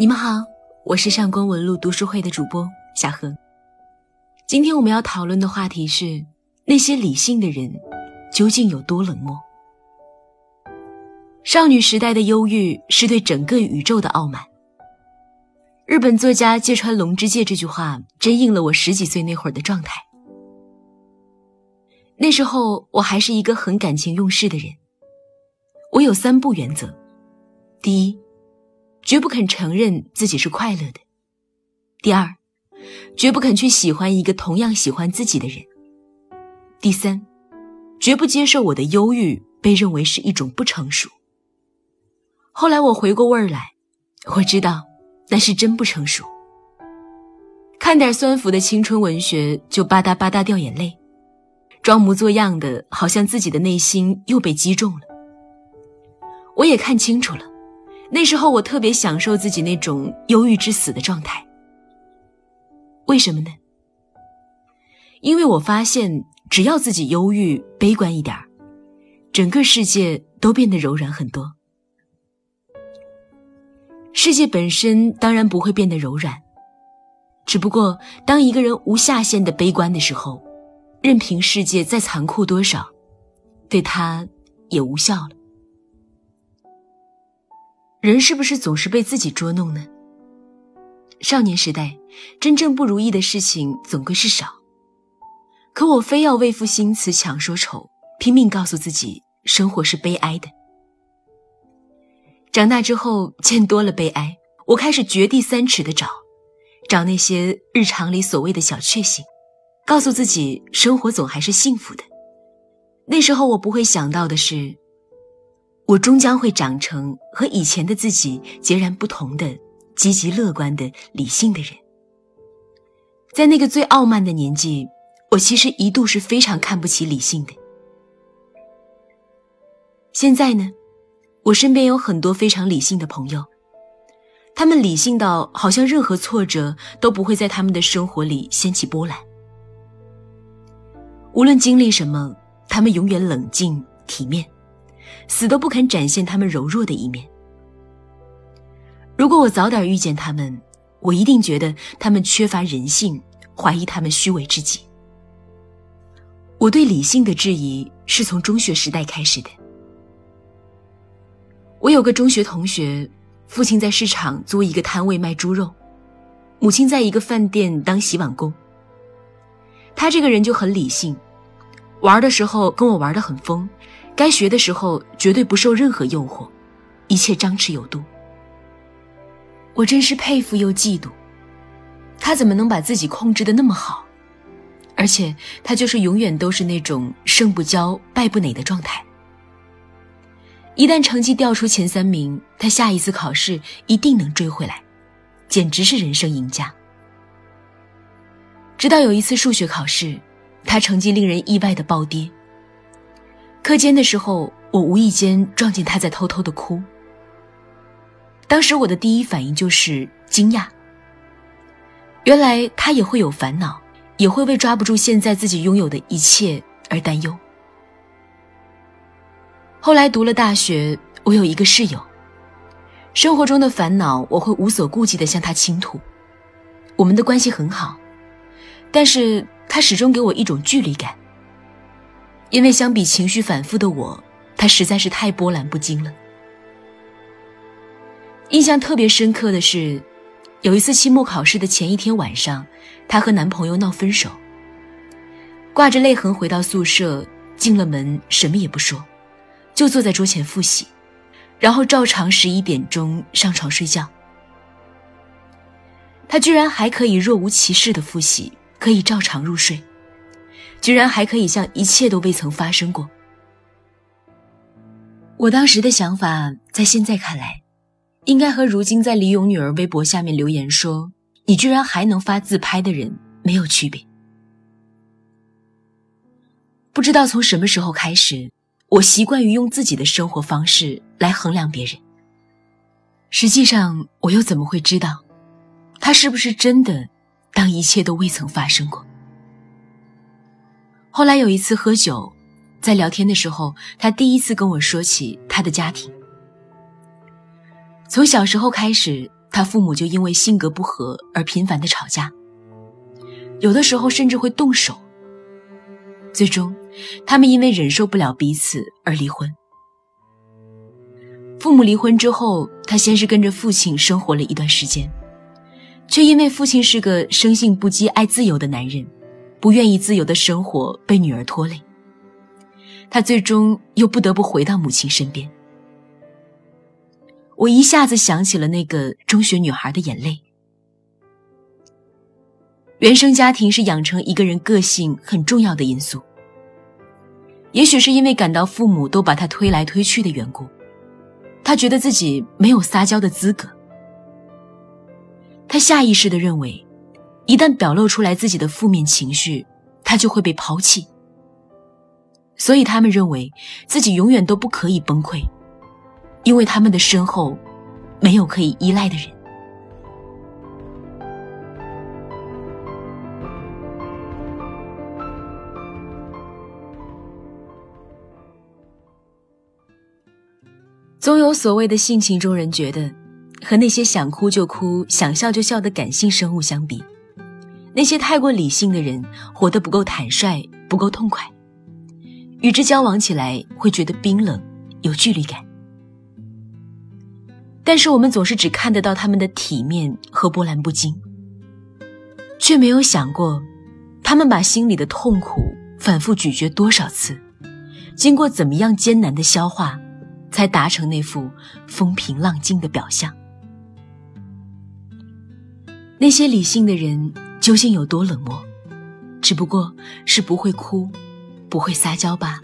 你们好，我是上官文露读书会的主播小何。今天我们要讨论的话题是：那些理性的人究竟有多冷漠？少女时代的忧郁是对整个宇宙的傲慢。日本作家芥川龙之介这句话真应了我十几岁那会儿的状态。那时候我还是一个很感情用事的人。我有三不原则：第一，绝不肯承认自己是快乐的；第二，绝不肯去喜欢一个同样喜欢自己的人；第三，绝不接受我的忧郁被认为是一种不成熟。后来我回过味儿来，我知道那是真不成熟。看点酸腐的青春文学就吧嗒吧嗒掉眼泪，装模作样的，好像自己的内心又被击中了。我也看清楚了，那时候我特别享受自己那种忧郁至死的状态。为什么呢？因为我发现，只要自己忧郁、悲观一点整个世界都变得柔软很多。世界本身当然不会变得柔软，只不过当一个人无下限的悲观的时候，任凭世界再残酷多少，对他也无效了。人是不是总是被自己捉弄呢？少年时代，真正不如意的事情总归是少，可我非要为赋新词强说愁，拼命告诉自己生活是悲哀的。长大之后，见多了悲哀，我开始掘地三尺的找，找那些日常里所谓的小确幸，告诉自己生活总还是幸福的。那时候我不会想到的是。我终将会长成和以前的自己截然不同的积极乐观的理性的人。在那个最傲慢的年纪，我其实一度是非常看不起理性的。现在呢，我身边有很多非常理性的朋友，他们理性到好像任何挫折都不会在他们的生活里掀起波澜。无论经历什么，他们永远冷静体面。死都不肯展现他们柔弱的一面。如果我早点遇见他们，我一定觉得他们缺乏人性，怀疑他们虚伪至极。我对理性的质疑是从中学时代开始的。我有个中学同学，父亲在市场租一个摊位卖猪肉，母亲在一个饭店当洗碗工。他这个人就很理性，玩的时候跟我玩的很疯。该学的时候绝对不受任何诱惑，一切张弛有度。我真是佩服又嫉妒，他怎么能把自己控制的那么好？而且他就是永远都是那种胜不骄败不馁的状态。一旦成绩掉出前三名，他下一次考试一定能追回来，简直是人生赢家。直到有一次数学考试，他成绩令人意外的暴跌。课间的时候，我无意间撞见他在偷偷的哭。当时我的第一反应就是惊讶。原来他也会有烦恼，也会为抓不住现在自己拥有的一切而担忧。后来读了大学，我有一个室友，生活中的烦恼我会无所顾忌的向他倾吐。我们的关系很好，但是他始终给我一种距离感。因为相比情绪反复的我，他实在是太波澜不惊了。印象特别深刻的是，有一次期末考试的前一天晚上，她和男朋友闹分手，挂着泪痕回到宿舍，进了门什么也不说，就坐在桌前复习，然后照常十一点钟上床睡觉。她居然还可以若无其事的复习，可以照常入睡。居然还可以像一切都未曾发生过。我当时的想法，在现在看来，应该和如今在李勇女儿微博下面留言说“你居然还能发自拍”的人没有区别。不知道从什么时候开始，我习惯于用自己的生活方式来衡量别人。实际上，我又怎么会知道，他是不是真的，当一切都未曾发生过？后来有一次喝酒，在聊天的时候，他第一次跟我说起他的家庭。从小时候开始，他父母就因为性格不合而频繁的吵架，有的时候甚至会动手。最终，他们因为忍受不了彼此而离婚。父母离婚之后，他先是跟着父亲生活了一段时间，却因为父亲是个生性不羁、爱自由的男人，不愿意自由的生活被女儿拖累，他最终又不得不回到母亲身边。我一下子想起了那个中学女孩的眼泪。原生家庭是养成一个人个性很重要的因素。也许是因为感到父母都把他推来推去的缘故，他觉得自己没有撒娇的资格。他下意识的认为，一旦表露出来自己的负面情绪，他就会被抛弃。所以他们认为自己永远都不可以崩溃。因为他们的身后没有可以依赖的人。总有所谓的性情中人觉得，和那些想哭就哭、想笑就笑的感性生物相比，那些太过理性的人活得不够坦率、不够痛快，与之交往起来会觉得冰冷、有距离感。但是我们总是只看得到他们的体面和波澜不惊，却没有想过，他们把心里的痛苦反复咀嚼多少次，经过怎么样艰难的消化，才达成那副风平浪静的表象。那些理性的人究竟有多冷漠？只不过是不会哭，不会撒娇吧。